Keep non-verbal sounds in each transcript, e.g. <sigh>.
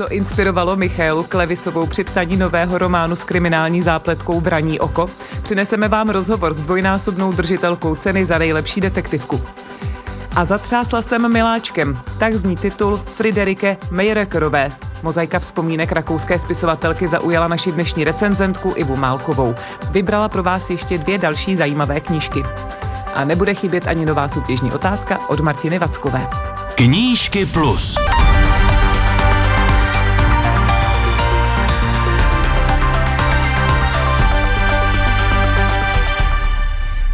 co inspirovalo Michaelu Klevisovou při psaní nového románu s kriminální zápletkou Vraní oko, přineseme vám rozhovor s dvojnásobnou držitelkou ceny za nejlepší detektivku. A zatřásla jsem miláčkem, tak zní titul Friderike Meyrekerové. Mozaika vzpomínek rakouské spisovatelky zaujala naši dnešní recenzentku Ivu Málkovou. Vybrala pro vás ještě dvě další zajímavé knížky. A nebude chybět ani nová soutěžní otázka od Martiny Vackové. Knížky plus.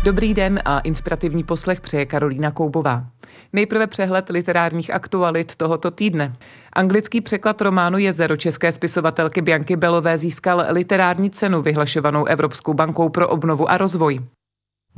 Dobrý den a inspirativní poslech přeje Karolína Koubová. Nejprve přehled literárních aktualit tohoto týdne. Anglický překlad románu Jezero české spisovatelky Bianky Belové získal literární cenu vyhlašovanou Evropskou bankou pro obnovu a rozvoj.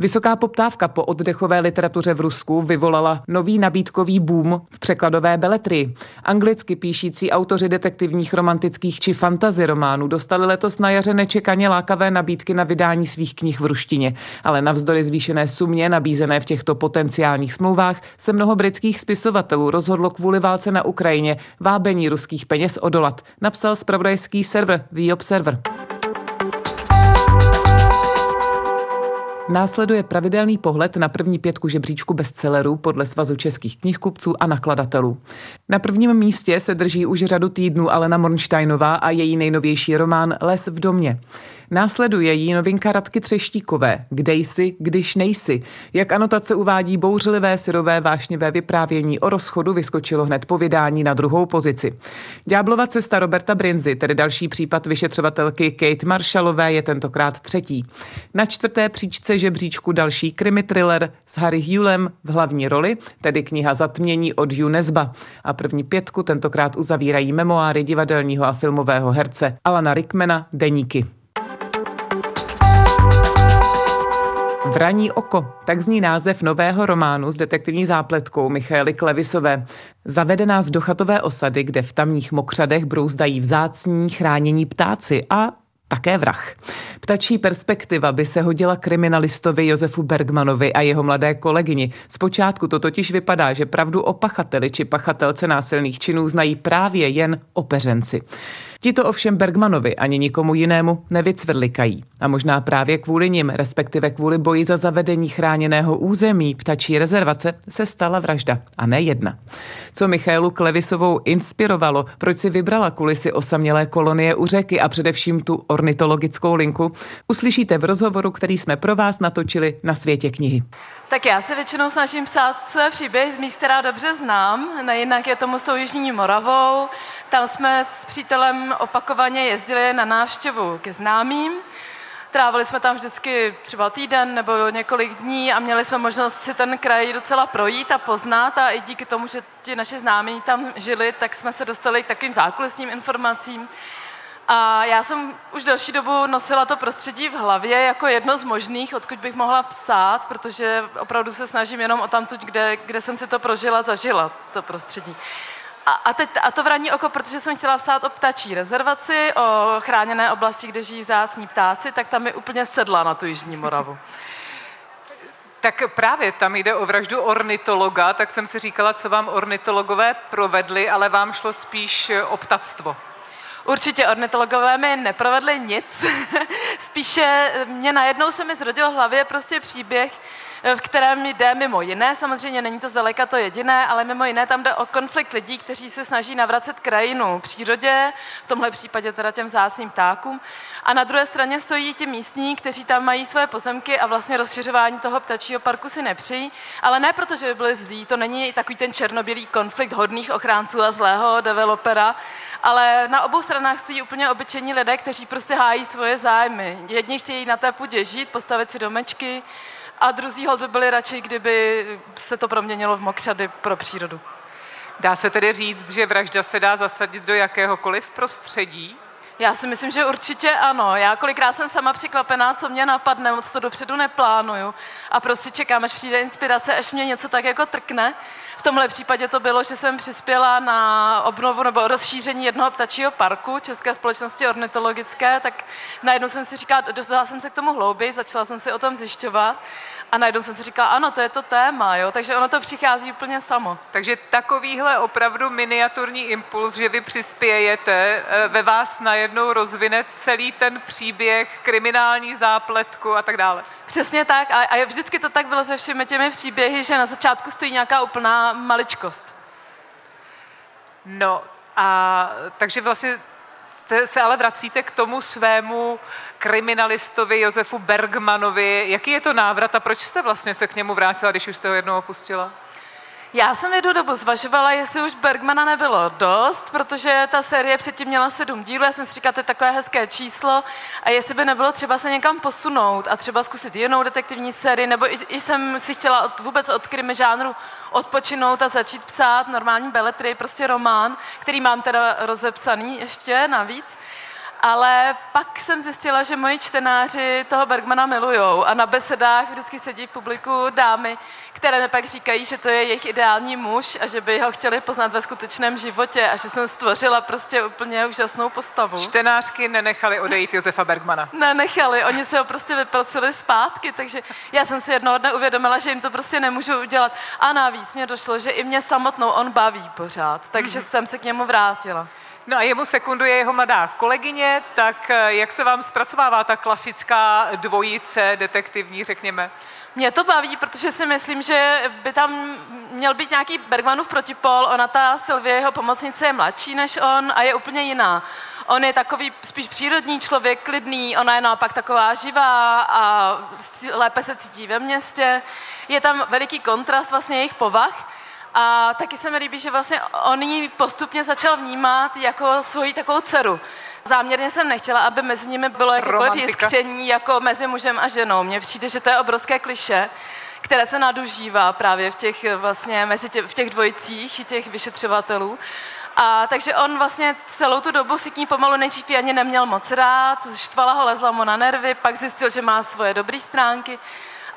Vysoká poptávka po oddechové literatuře v Rusku vyvolala nový nabídkový boom v překladové beletrii. Anglicky píšící autoři detektivních, romantických či fantazy románů dostali letos na jaře nečekaně lákavé nabídky na vydání svých knih v ruštině. Ale navzdory zvýšené sumě nabízené v těchto potenciálních smlouvách se mnoho britských spisovatelů rozhodlo kvůli válce na Ukrajině vábení ruských peněz odolat, napsal spravodajský server The Observer. Následuje pravidelný pohled na první pětku žebříčku bestsellerů podle Svazu českých knihkupců a nakladatelů. Na prvním místě se drží už řadu týdnů Alena Mornsteinová a její nejnovější román Les v domě. Následuje jí novinka Radky Třeštíkové, Kde jsi, když nejsi. Jak anotace uvádí bouřlivé syrové vášnivé vyprávění o rozchodu vyskočilo hned po vydání na druhou pozici. Ďáblova cesta Roberta Brinzy, tedy další případ vyšetřovatelky Kate Marshallové, je tentokrát třetí. Na čtvrté příčce žebříčku další krimi thriller s Harry Hulem v hlavní roli, tedy kniha Zatmění od Junesba. A první pětku tentokrát uzavírají memoáry divadelního a filmového herce Alana Rickmana Deníky. Vraní oko, tak zní název nového románu s detektivní zápletkou Michaely Klevisové. Zavede nás do chatové osady, kde v tamních mokřadech brouzdají vzácní chránění ptáci a také vrah. Ptačí perspektiva by se hodila kriminalistovi Josefu Bergmanovi a jeho mladé kolegyni. Zpočátku to totiž vypadá, že pravdu o pachateli či pachatelce násilných činů znají právě jen opeřenci. Ti to ovšem Bergmanovi ani nikomu jinému nevycvrlikají. A možná právě kvůli nim, respektive kvůli boji za zavedení chráněného území ptačí rezervace, se stala vražda. A ne jedna. Co Michaelu Klevisovou inspirovalo, proč si vybrala kulisy osamělé kolonie u řeky a především tu ornitologickou linku, uslyšíte v rozhovoru, který jsme pro vás natočili na světě knihy. Tak já se většinou snažím psát své příběhy z míst, která dobře znám. Nejinak je tomu s tou Jižní Moravou. Tam jsme s přítelem opakovaně jezdili na návštěvu ke známým. Trávili jsme tam vždycky třeba týden nebo několik dní a měli jsme možnost si ten kraj docela projít a poznat a i díky tomu, že ti naši známí tam žili, tak jsme se dostali k takovým zákulisním informacím. A já jsem už delší dobu nosila to prostředí v hlavě jako jedno z možných, odkud bych mohla psát, protože opravdu se snažím jenom o tamtud, kde, kde jsem si to prožila, zažila, to prostředí. A, a, teď, a to vraní oko, protože jsem chtěla psát o ptačí rezervaci, o chráněné oblasti, kde žijí zácní ptáci, tak tam mi úplně sedla na tu Jižní Moravu. <laughs> Tak právě tam jde o vraždu ornitologa, tak jsem si říkala, co vám ornitologové provedli, ale vám šlo spíš o ptactvo. Určitě ornitologové mi neprovedli nic. <laughs> Spíše mě najednou se mi zrodil v hlavě prostě příběh, v kterém jde mimo jiné, samozřejmě není to zdaleka to jediné, ale mimo jiné tam jde o konflikt lidí, kteří se snaží navracet krajinu přírodě, v tomhle případě teda těm zásným ptákům. A na druhé straně stojí ti místní, kteří tam mají své pozemky a vlastně rozšiřování toho ptačího parku si nepřijí, ale ne proto, že by byli zlí, to není takový ten černobílý konflikt hodných ochránců a zlého developera, ale na obou stranách stojí úplně obyčejní lidé, kteří prostě hájí svoje zájmy. Jedni chtějí na té půdě žít, postavit si domečky, a druzí hold by byli radši, kdyby se to proměnilo v mokřady pro přírodu. Dá se tedy říct, že vražda se dá zasadit do jakéhokoliv prostředí? Já si myslím, že určitě ano. Já kolikrát jsem sama překvapená, co mě napadne, moc to dopředu neplánuju. A prostě čekám, až přijde inspirace, až mě něco tak jako trkne. V tomhle případě to bylo, že jsem přispěla na obnovu nebo rozšíření jednoho ptačího parku České společnosti ornitologické, tak najednou jsem si říkala, dostala jsem se k tomu hlouběji, začala jsem si o tom zjišťovat a najednou jsem si říkala, ano, to je to téma, jo? takže ono to přichází úplně samo. Takže takovýhle opravdu miniaturní impuls, že vy přispějete, eh, ve vás najednou rozvine celý ten příběh, kriminální zápletku a tak dále. Přesně tak a, a vždycky to tak bylo se všemi těmi příběhy, že na začátku stojí nějaká úplná maličkost. No a takže vlastně se ale vracíte k tomu svému kriminalistovi Josefu Bergmanovi. Jaký je to návrat a proč jste vlastně se k němu vrátila, když už jste ho jednou opustila? Já jsem jednu dobu zvažovala, jestli už Bergmana nebylo dost, protože ta série předtím měla sedm dílů, já jsem si říkala, to je takové hezké číslo a jestli by nebylo třeba se někam posunout a třeba zkusit jinou detektivní sérii, nebo i, i jsem si chtěla od, vůbec od krimi žánru odpočinout a začít psát normální beletry, prostě román, který mám teda rozepsaný ještě navíc. Ale pak jsem zjistila, že moji čtenáři toho Bergmana milujou a na besedách vždycky sedí v publiku dámy, které mi pak říkají, že to je jejich ideální muž a že by ho chtěli poznat ve skutečném životě a že jsem stvořila prostě úplně úžasnou postavu. Čtenářky nenechali odejít Josefa Bergmana. Nenechali, oni se ho prostě vyprosili zpátky, takže já jsem si jednoho dne uvědomila, že jim to prostě nemůžu udělat. A navíc mě došlo, že i mě samotnou on baví pořád, takže mm-hmm. jsem se k němu vrátila. No a jemu sekunduje jeho mladá kolegyně, tak eh, jak se vám zpracovává ta klasická dvojice detektivní, řekněme? Mě to baví, protože si myslím, že by tam měl být nějaký Bergmanův protipol. Ona, ta Sylvie, jeho pomocnice, je mladší než on a je úplně jiná. On je takový spíš přírodní člověk, klidný, ona je naopak taková živá a lépe se cítí ve městě. Je tam veliký kontrast vlastně jejich povah. A taky se mi líbí, že vlastně on ji postupně začal vnímat jako svoji takovou dceru. Záměrně jsem nechtěla, aby mezi nimi bylo jakékoliv jiskření jako mezi mužem a ženou. Mně přijde, že to je obrovské kliše, které se nadužívá právě v těch, vlastně, mezi tě, v těch dvojicích těch vyšetřovatelů. A takže on vlastně celou tu dobu si k ní pomalu nejdřív ani neměl moc rád, štvala ho, lezla mu na nervy, pak zjistil, že má svoje dobré stránky.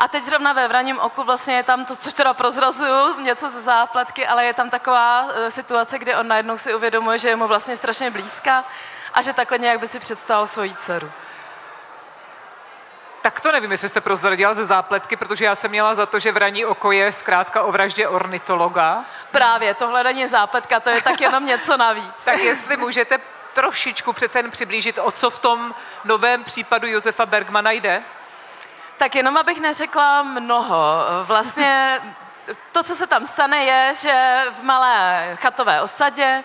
A teď zrovna ve vraním oku vlastně je tam to, což teda prozrazuju, něco ze zápletky, ale je tam taková e, situace, kdy on najednou si uvědomuje, že je mu vlastně strašně blízká a že takhle nějak by si představil svoji dceru. Tak to nevím, jestli jste prozradila ze zápletky, protože já jsem měla za to, že vraní oko je zkrátka o vraždě ornitologa. Právě, tohle není zápletka, to je tak jenom něco navíc. <laughs> tak jestli můžete trošičku přece jen přiblížit, o co v tom novém případu Josefa Bergmana jde? Tak jenom abych neřekla mnoho. Vlastně to, co se tam stane, je, že v malé chatové osadě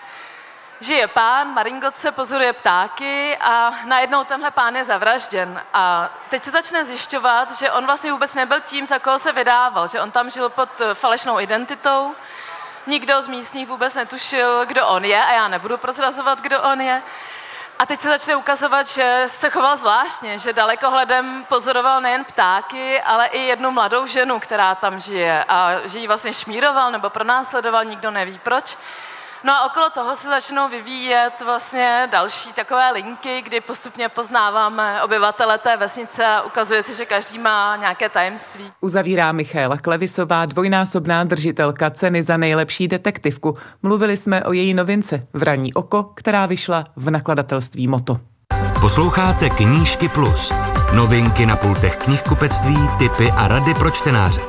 žije pán, Maringoce pozoruje ptáky a najednou tenhle pán je zavražděn. A teď se začne zjišťovat, že on vlastně vůbec nebyl tím, za koho se vydával, že on tam žil pod falešnou identitou, nikdo z místních vůbec netušil, kdo on je a já nebudu prozrazovat, kdo on je. A teď se začne ukazovat, že se choval zvláštně, že dalekohledem pozoroval nejen ptáky, ale i jednu mladou ženu, která tam žije a že ji vlastně šmíroval nebo pronásledoval, nikdo neví proč. No a okolo toho se začnou vyvíjet vlastně další takové linky, kdy postupně poznáváme obyvatele té vesnice a ukazuje se, že každý má nějaké tajemství. Uzavírá Michaela Klevisová, dvojnásobná držitelka ceny za nejlepší detektivku. Mluvili jsme o její novince Vraní oko, která vyšla v nakladatelství Moto. Posloucháte Knížky Plus. Novinky na pultech knihkupectví, typy a rady pro čtenáře.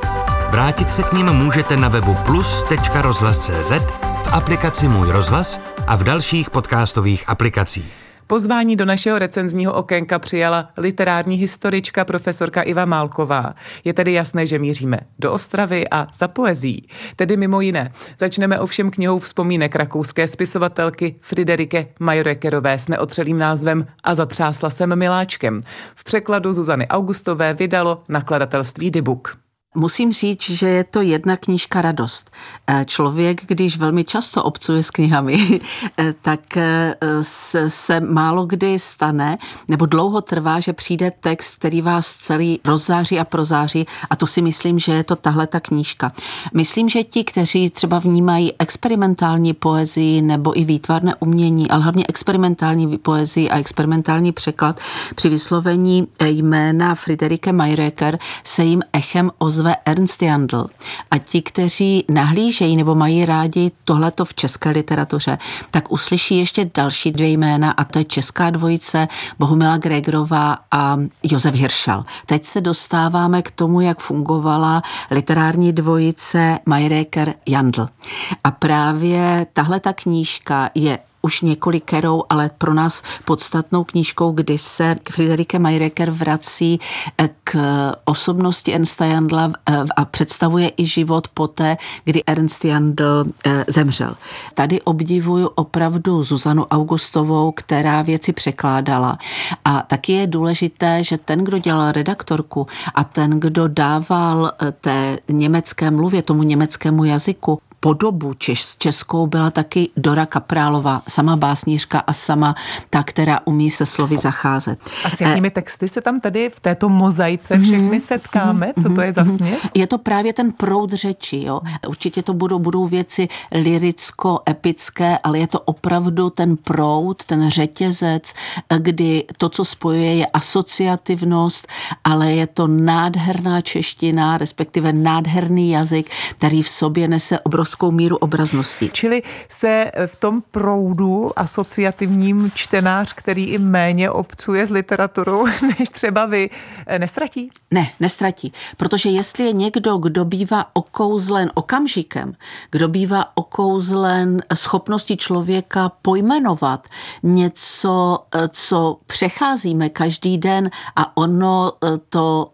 Vrátit se k ním můžete na webu plus.rozhlas.cz aplikaci Můj rozhlas a v dalších podcastových aplikacích. Pozvání do našeho recenzního okénka přijala literární historička profesorka Iva Málková. Je tedy jasné, že míříme do Ostravy a za poezí. Tedy mimo jiné. Začneme ovšem knihou vzpomínek rakouské spisovatelky Friderike Majorekerové s neotřelým názvem A zatřásla jsem miláčkem. V překladu Zuzany Augustové vydalo nakladatelství Dybuk. Musím říct, že je to jedna knížka radost. Eh, člověk, když velmi často obcuje s knihami, <laughs> eh, tak eh, se málo kdy stane, nebo dlouho trvá, že přijde text, který vás celý rozzáří a prozáří a to si myslím, že je to tahle ta knížka. Myslím, že ti, kteří třeba vnímají experimentální poezii nebo i výtvarné umění, ale hlavně experimentální poezii a experimentální překlad, při vyslovení jména Friederike Mayreker se jim echem ozve ozve Ernst Jandl. A ti, kteří nahlížejí nebo mají rádi tohleto v české literatuře, tak uslyší ještě další dvě jména a to je česká dvojice Bohumila Gregorová a Josef Hiršal. Teď se dostáváme k tomu, jak fungovala literární dvojice Majreker Jandl. A právě tahle ta knížka je už několikerou, ale pro nás podstatnou knížkou, kdy se Friederike Majreker vrací eh, k osobnosti Ernsta Jandla eh, a představuje i život poté, kdy Ernst Jandl eh, zemřel. Tady obdivuju opravdu Zuzanu Augustovou, která věci překládala. A taky je důležité, že ten, kdo dělal redaktorku a ten, kdo dával té německé mluvě, tomu německému jazyku, podobu čes, českou byla taky Dora Kaprálová, sama básnířka a sama ta, která umí se slovy zacházet. A s jakými texty se tam tedy v této mozaice mhm. všechny setkáme? Co to je za mhm. směs? Je to právě ten proud řeči. Jo? Určitě to budou, budou věci liricko-epické, ale je to opravdu ten proud, ten řetězec, kdy to, co spojuje, je asociativnost, ale je to nádherná čeština, respektive nádherný jazyk, který v sobě nese obrovskou obrovskou míru obraznosti. Čili se v tom proudu asociativním čtenář, který i méně obcuje s literaturou <laughs> než třeba vy, nestratí? Ne, nestratí. Protože jestli je někdo, kdo bývá okouzlen okamžikem, kdo bývá okouzlen schopností člověka pojmenovat něco, co přecházíme každý den a ono to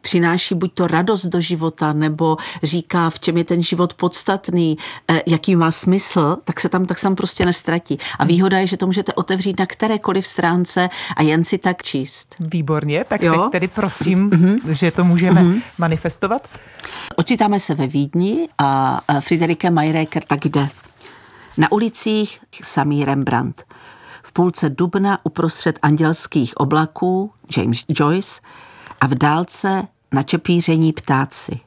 přináší buď to radost do života, nebo říká, v čem je ten život podstatný, podstatný, eh, jaký má smysl, tak se tam, tak se tam prostě nestratí. A výhoda je, že to můžete otevřít na kterékoliv stránce a jen si tak číst. Výborně, tak jo? teď tedy prosím, mm-hmm. že to můžeme mm-hmm. manifestovat. Ocitáme se ve Vídni a Friederike Majreker tak jde. Na ulicích samý Rembrandt. V půlce dubna uprostřed andělských oblaků James Joyce a v dálce na čepíření ptáci.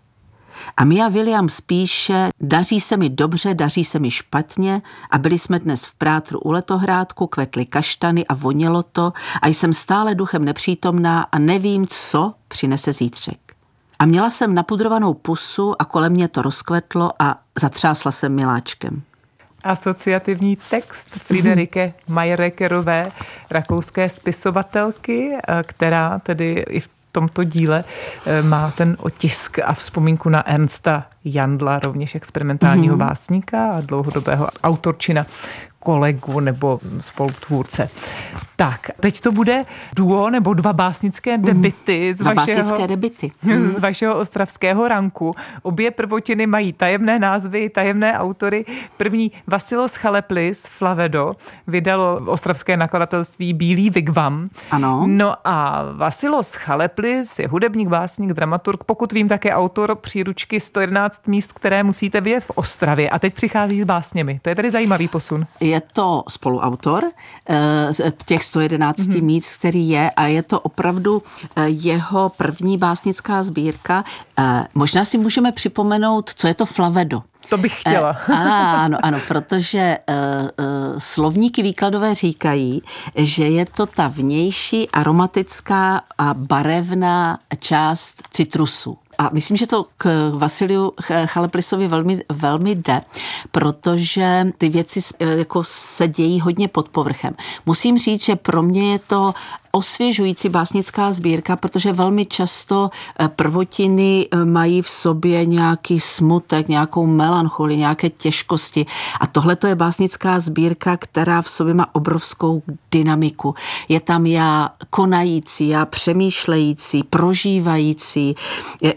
A Mia Williams píše, daří se mi dobře, daří se mi špatně a byli jsme dnes v Prátru u letohrádku, kvetly kaštany a vonělo to a jsem stále duchem nepřítomná a nevím, co přinese zítřek. A měla jsem napudrovanou pusu a kolem mě to rozkvetlo a zatřásla jsem miláčkem asociativní text Friederike Majerekerové, rakouské spisovatelky, eh, která tedy i v tomto díle eh, má ten otisk a vzpomínku na Ernsta Jandla, rovněž experimentálního mm-hmm. básníka a dlouhodobého autorčina kolegu nebo spolutvůrce. Tak, teď to bude duo nebo dva básnické mhm. debity z vašeho, debity. <laughs> z vašeho ostravského ranku. Obě prvotiny mají tajemné názvy, tajemné autory. První Vasilos Chaleplis, Flavedo, vydalo ostravské nakladatelství Bílý Vigvam. Ano. No a Vasilos Chaleplis je hudebník, básník, dramaturg, pokud vím, také autor příručky 111 míst, které musíte vidět v Ostravě. A teď přichází s básněmi. To je tady zajímavý posun. Je to spoluautor eh, těch 111 mm-hmm. míst, který je a je to opravdu eh, jeho první básnická sbírka. Eh, možná si můžeme připomenout, co je to Flavedo. To bych chtěla. <laughs> E, ano, ano, protože e, e, slovníky výkladové říkají, že je to ta vnější aromatická a barevná část citrusu. A myslím, že to k Vasiliu Chaleplisovi velmi, velmi jde, protože ty věci jako se dějí hodně pod povrchem. Musím říct, že pro mě je to osvěžující básnická sbírka, protože velmi často eh, prvotiny eh, mají v sobě nějaký smutek, nějakou melancholii, nějaké těžkosti. A tohle to je básnická sbírka, která v sobě má obrovskou dynamiku. Je tam já konající, já přemýšlející, prožívající,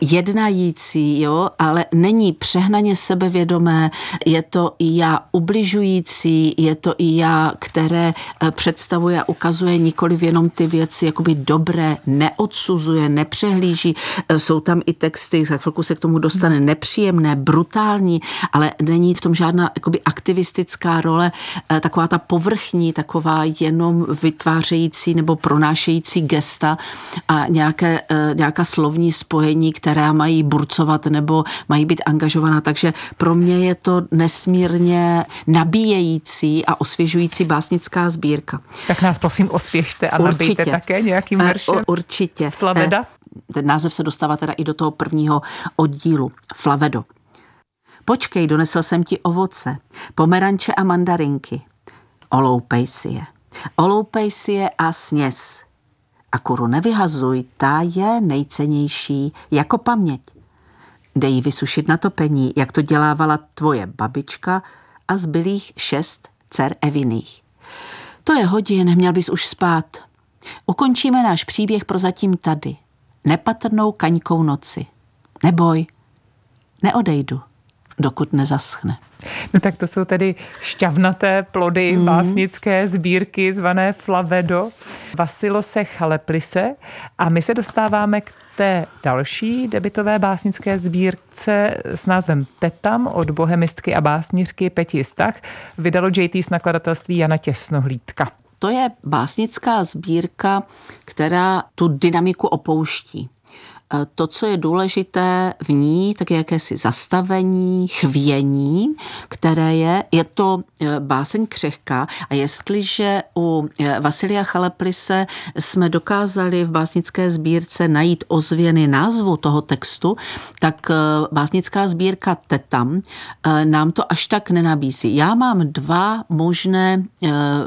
jednající, jo, ale není přehnaně sebevědomé, je to i já ubližující, je to i já, které eh, představuje a ukazuje nikoli jenom ty věci jakoby dobré, neodsuzuje, nepřehlíží. E, jsou tam i texty, za chvilku se k tomu dostane, nepříjemné, brutální, ale není v tom žádná jakoby aktivistická role, e, taková ta povrchní, taková jenom vytvářející nebo pronášející gesta a nějaké, nějaká slovní spojení, která mají burcovat nebo mají být angažovaná. Takže pro mě je to nesmírně nabíjející a osvěžující básnická sbírka. Tak nás prosím osvěžte a určitě. nabijte také nějakým veršem. Určitě. Z Flaveda? Ten název se dostává teda i do toho prvního oddílu. Flavedo. Počkej, donesl jsem ti ovoce, pomeranče a mandarinky. Oloupej si je. Oloupej si je a sněz. A kuru nevyhazuj, ta je nejcennější jako paměť. Dej vysušit na topení, jak to dělávala tvoje babička a zbylých šest dcer Eviných. To je hodin, měl bys už spát. Ukončíme náš příběh prozatím tady, nepatrnou kaňkou noci. Neboj, neodejdu, dokud nezaschne. No tak to jsou tedy šťavnaté plody mm. básnické sbírky zvané Flavedo Vasilose Chaleplise a my se dostáváme k té další debitové básnické sbírce s názvem Tetam od bohemistky a básnířky Peti Stach vydalo JT z nakladatelství Jana Těsnohlídka. To je básnická sbírka, která tu dynamiku opouští. Eh, to, co je důležité v ní, tak je jakési zastavení, chvění, které je, je to eh, báseň křehká a jestliže u eh, Vasilia Chaleplise jsme dokázali v básnické sbírce najít ozvěny názvu toho textu, tak básnická sbírka Tetam nám to až tak nenabízí. Já mám dva možné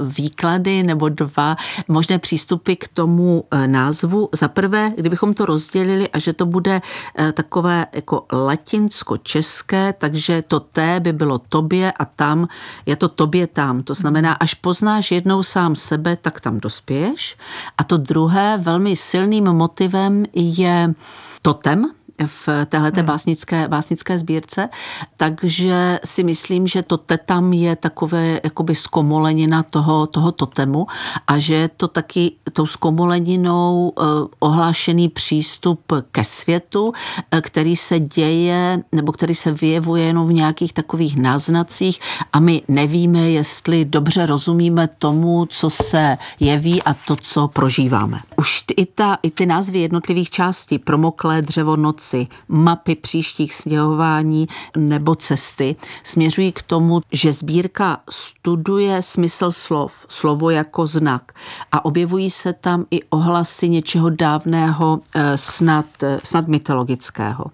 výklady nebo dva možné přístupy k tomu názvu. Za prvé, kdybychom to rozdělili a že to bude eh, takové jako latinsko-české, takže to T by bylo tobě a tam je to tobě tam. To znamená, až poznáš jednou sám sebe, tak tam dospěješ. A to druhé velmi silným motivem je totem, v téhleté hmm. básnické, básnické sbírce, takže si myslím, že to tetam je takové jakoby zkomolenina toho, toho totemu a že je to taky tou zkomoleninou eh, ohlášený přístup ke světu, eh, který se děje nebo který se vyjevuje jenom v nějakých takových náznacích a my nevíme, jestli dobře rozumíme tomu, co se jeví a to, co prožíváme. Už i, ta, i ty názvy jednotlivých částí, promoklé dřevo noc, trasy, mapy příštích sněhování nebo cesty směřují k tomu, že sbírka studuje smysl slov, slovo jako znak a objevují se tam i ohlasy něčeho dávného, eh, snad, eh, snad mytologického.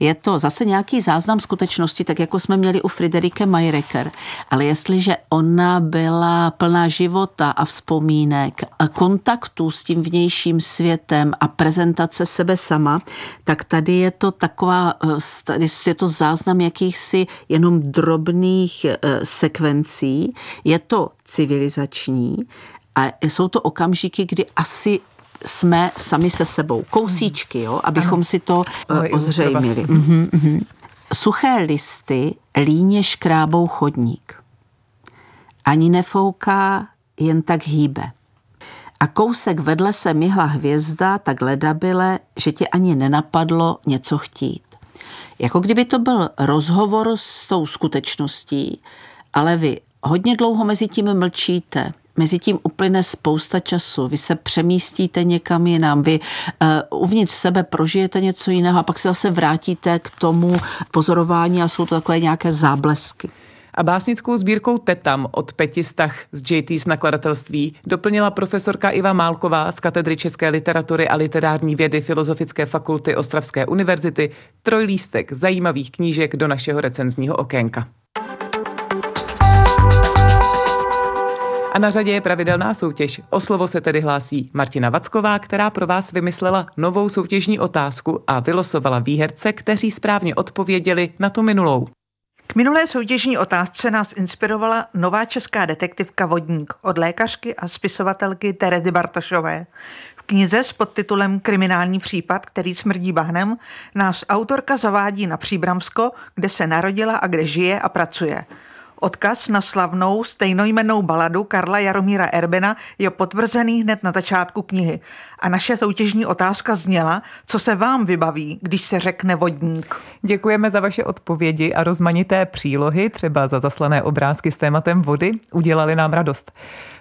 Je to zase nějaký záznam skutečnosti, tak jako jsme měli u Friederike Majereker, ale jestliže ona byla plná života a vzpomínek, a kontaktu s tím vnějším světem a prezentace sebe sama, tak tady je to taková, eh, tady je to záznam jakýchsi jenom drobných eh, sekvencí, je to civilizační a jsou to okamžiky, kdy asi jsme sami se sebou. Kousíčky, jo, abychom si to uh, ozřejmili. Uh-huh, uh-huh. Suché listy líně škrábou chodník. Ani nefouká, jen tak hýbe a kousek vedle se myhla hvězda tak ledabile, že ti ani nenapadlo něco chtít. Jako kdyby to byl rozhovor s tou skutečností, ale vy hodně dlouho mezi tím mlčíte, mezi tím uplyne spousta času, vy se přemístíte někam jinam, vy uh, uvnitř sebe prožijete něco jiného a pak se zase vrátíte k tomu pozorování a jsou to takové nějaké záblesky a básnickou sbírkou Tetam od Petistach z JT z nakladatelství doplnila profesorka Iva Málková z katedry české literatury a literární vědy Filozofické fakulty Ostravské univerzity trojlístek zajímavých knížek do našeho recenzního okénka. Na řadě je pravidelná soutěž. O slovo se tedy hlásí Martina Vacková, která pro vás vymyslela novou soutěžní otázku a vylosovala výherce, kteří správně odpověděli na tu minulou. K minulé soutěžní otázce nás inspirovala nová česká detektivka Vodník od lékařky a spisovatelky Terezy Bartošové. V knize s podtitulem Kriminální případ, který smrdí bahnem, nás autorka zavádí na Příbramsko, kde se narodila a kde žije a pracuje. Odkaz na slavnou stejnojmennou baladu Karla Jaromíra Erbena je potvrzený hned na začátku knihy. A naše soutěžní otázka zněla, co se vám vybaví, když se řekne vodník. Děkujeme za vaše odpovědi a rozmanité přílohy, třeba za zaslané obrázky s tématem vody. Udělali nám radost.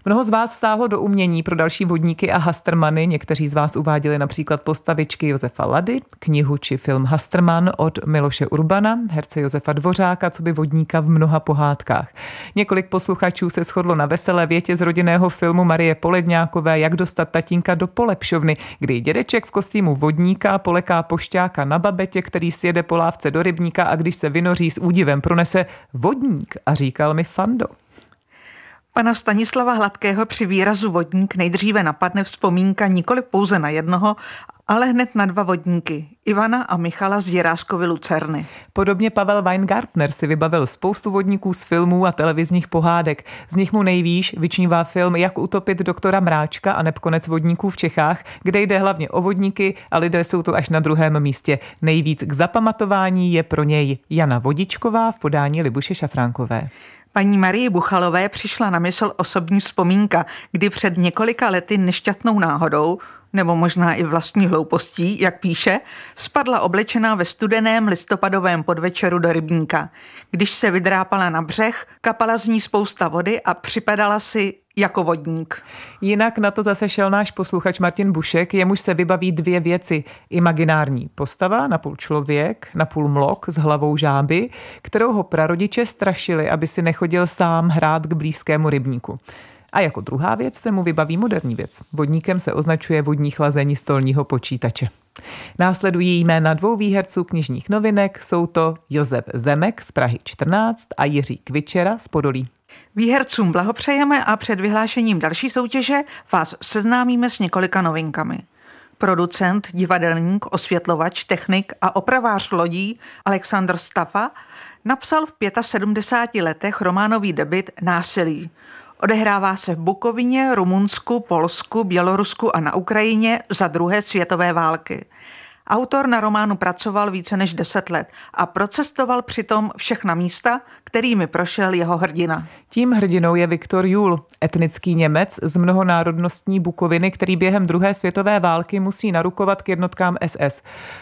Mnoho z vás sáhlo do umění pro další vodníky a Hastermany. Někteří z vás uváděli například postavičky Josefa Lady, knihu či film Hasterman od Miloše Urbana, herce Josefa Dvořáka, co by vodníka v mnoha pohádkách. Několik posluchačů se shodlo na veselé větě z rodinného filmu Marie Poledňákové Jak dostat tatínka do polepšovny, kdy dědeček v kostýmu vodníka poleká pošťáka na babetě, který sjede po lávce do rybníka a když se vynoří s údivem pronese vodník a říkal mi Fando. Pana Stanislava Hladkého při výrazu vodník nejdříve napadne vzpomínka nikoli pouze na jednoho, ale hned na dva vodníky, Ivana a Michala z Jiráškovy Lucerny. Podobně Pavel Weingartner si vybavil spoustu vodníků z filmů a televizních pohádek. Z nich mu nejvíš vyčnívá film Jak utopit doktora Mráčka a neb konec vodníků v Čechách, kde jde hlavně o vodníky a lidé jsou tu až na druhém místě. Nejvíc k zapamatování je pro něj Jana Vodičková v podání Libuše Šafránkové. Paní Marie Buchalové přišla na mysl osobní vzpomínka, kdy před několika lety nešťastnou náhodou, nebo možná i vlastní hloupostí, jak píše, spadla oblečená ve studeném listopadovém podvečeru do rybníka. Když se vydrápala na břeh, kapala z ní spousta vody a připadala si jako vodník. Jinak na to zase šel náš posluchač Martin Bušek, jemuž se vybaví dvě věci. Imaginární postava, napůl člověk, napůl mlok s hlavou žáby, kterou ho prarodiče strašili, aby si nechodil sám hrát k blízkému rybníku. A jako druhá věc se mu vybaví moderní věc. Vodníkem se označuje vodní chlazení stolního počítače. Následují jména dvou výherců knižních novinek, jsou to Josef Zemek z Prahy 14 a Jiří Kvičera z Podolí. Výhercům blahopřejeme a před vyhlášením další soutěže vás seznámíme s několika novinkami. Producent, divadelník, osvětlovač, technik a opravář lodí Aleksandr Stafa napsal v 75 letech románový debit Násilí. Odehrává se v Bukovině, Rumunsku, Polsku, Bělorusku a na Ukrajině za druhé světové války. Autor na románu pracoval více než deset let a procestoval přitom všechna místa, kterými prošel jeho hrdina. Tím hrdinou je Viktor Jul, etnický Němec z mnohonárodnostní Bukoviny, který během druhé světové války musí narukovat k jednotkám SS.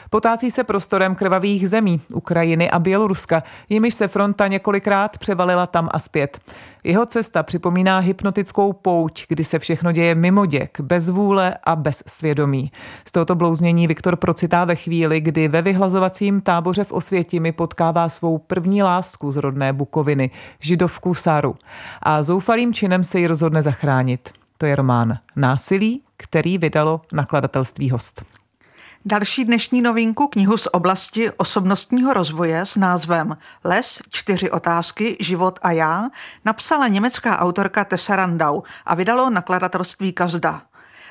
Potácí se prostorem krvavých zemí, Ukrajiny a Běloruska, jimiž se fronta několikrát převalila tam a zpět. Jeho cesta připomíná hypnotickou pouť, kdy se všechno děje mimo děk, bez vůle a bez svědomí. Z tohoto blouznění Viktor procitá ve chvíli, kdy ve vyhlazovacím táboře v Osvětimi potkává svou první lásku z rodné Bukoviny, židovku Saru. A zoufalým činem se ji rozhodne zachránit. To je román Násilí, který vydalo nakladatelství Host. Další dnešní novinku knihu z oblasti osobnostního rozvoje s názvem Les, čtyři otázky, život a já napsala německá autorka Tessa Randau a vydalo nakladatelství Kazda.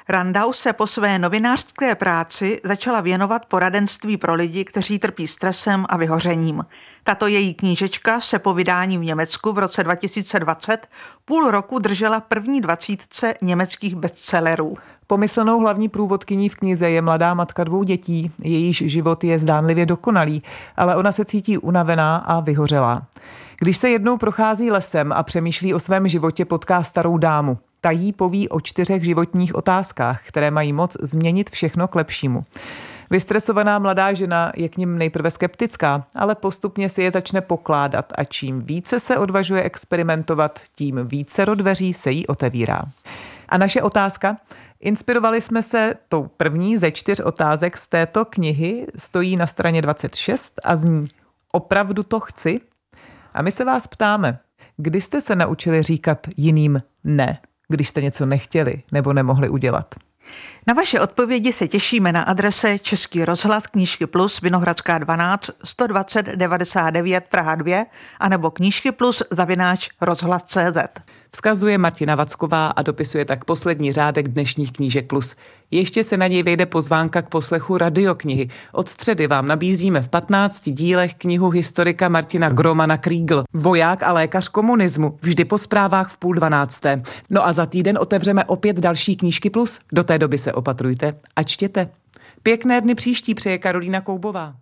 Randau se po své novinářské práci začala věnovat poradenství pro lidi, kteří trpí stresem a vyhořením. Tato její knížečka se po vydání v Německu v roce 2020 půl roku držela první dvacítce německých bestsellerů. Pomyslenou hlavní průvodkyní v knize je mladá matka dvou dětí, jejíž život je zdánlivě dokonalý, ale ona se cítí unavená a vyhořelá. Když se jednou prochází lesem a přemýšlí o svém životě, potká starou dámu. Ta jí poví o čtyřech životních otázkách, které mají moc změnit všechno k lepšímu. Vystresovaná mladá žena je k ním nejprve skeptická, ale postupně si je začne pokládat a čím více se odvažuje experimentovat, tím více dveří se jí otevírá. A naše otázka? Inspirovali jsme se tou první ze čtyř otázek z této knihy, stojí na straně 26 a zní Opravdu to chci? A my se vás ptáme, kdy jste se naučili říkat jiným ne, když jste něco nechtěli nebo nemohli udělat? Na vaše odpovědi se těšíme na adrese Český rozhlas Knížky Plus Vinohradská 12 120 99 Praha 2 anebo Knížky Plus zavináč rozhlas.cz. Vzkazuje Martina Vacková a dopisuje tak poslední řádek dnešních knížek plus. Ještě se na něj vejde pozvánka k poslechu radioknihy. Od středy vám nabízíme v 15 dílech knihu historika Martina Gromana Kriegel, voják a lékař komunismu, vždy po zprávách v půl dvanácté. No a za týden otevřeme opět další knížky plus. Do té doby se opatrujte a čtěte. Pěkné dny příští přeje Karolína Koubová.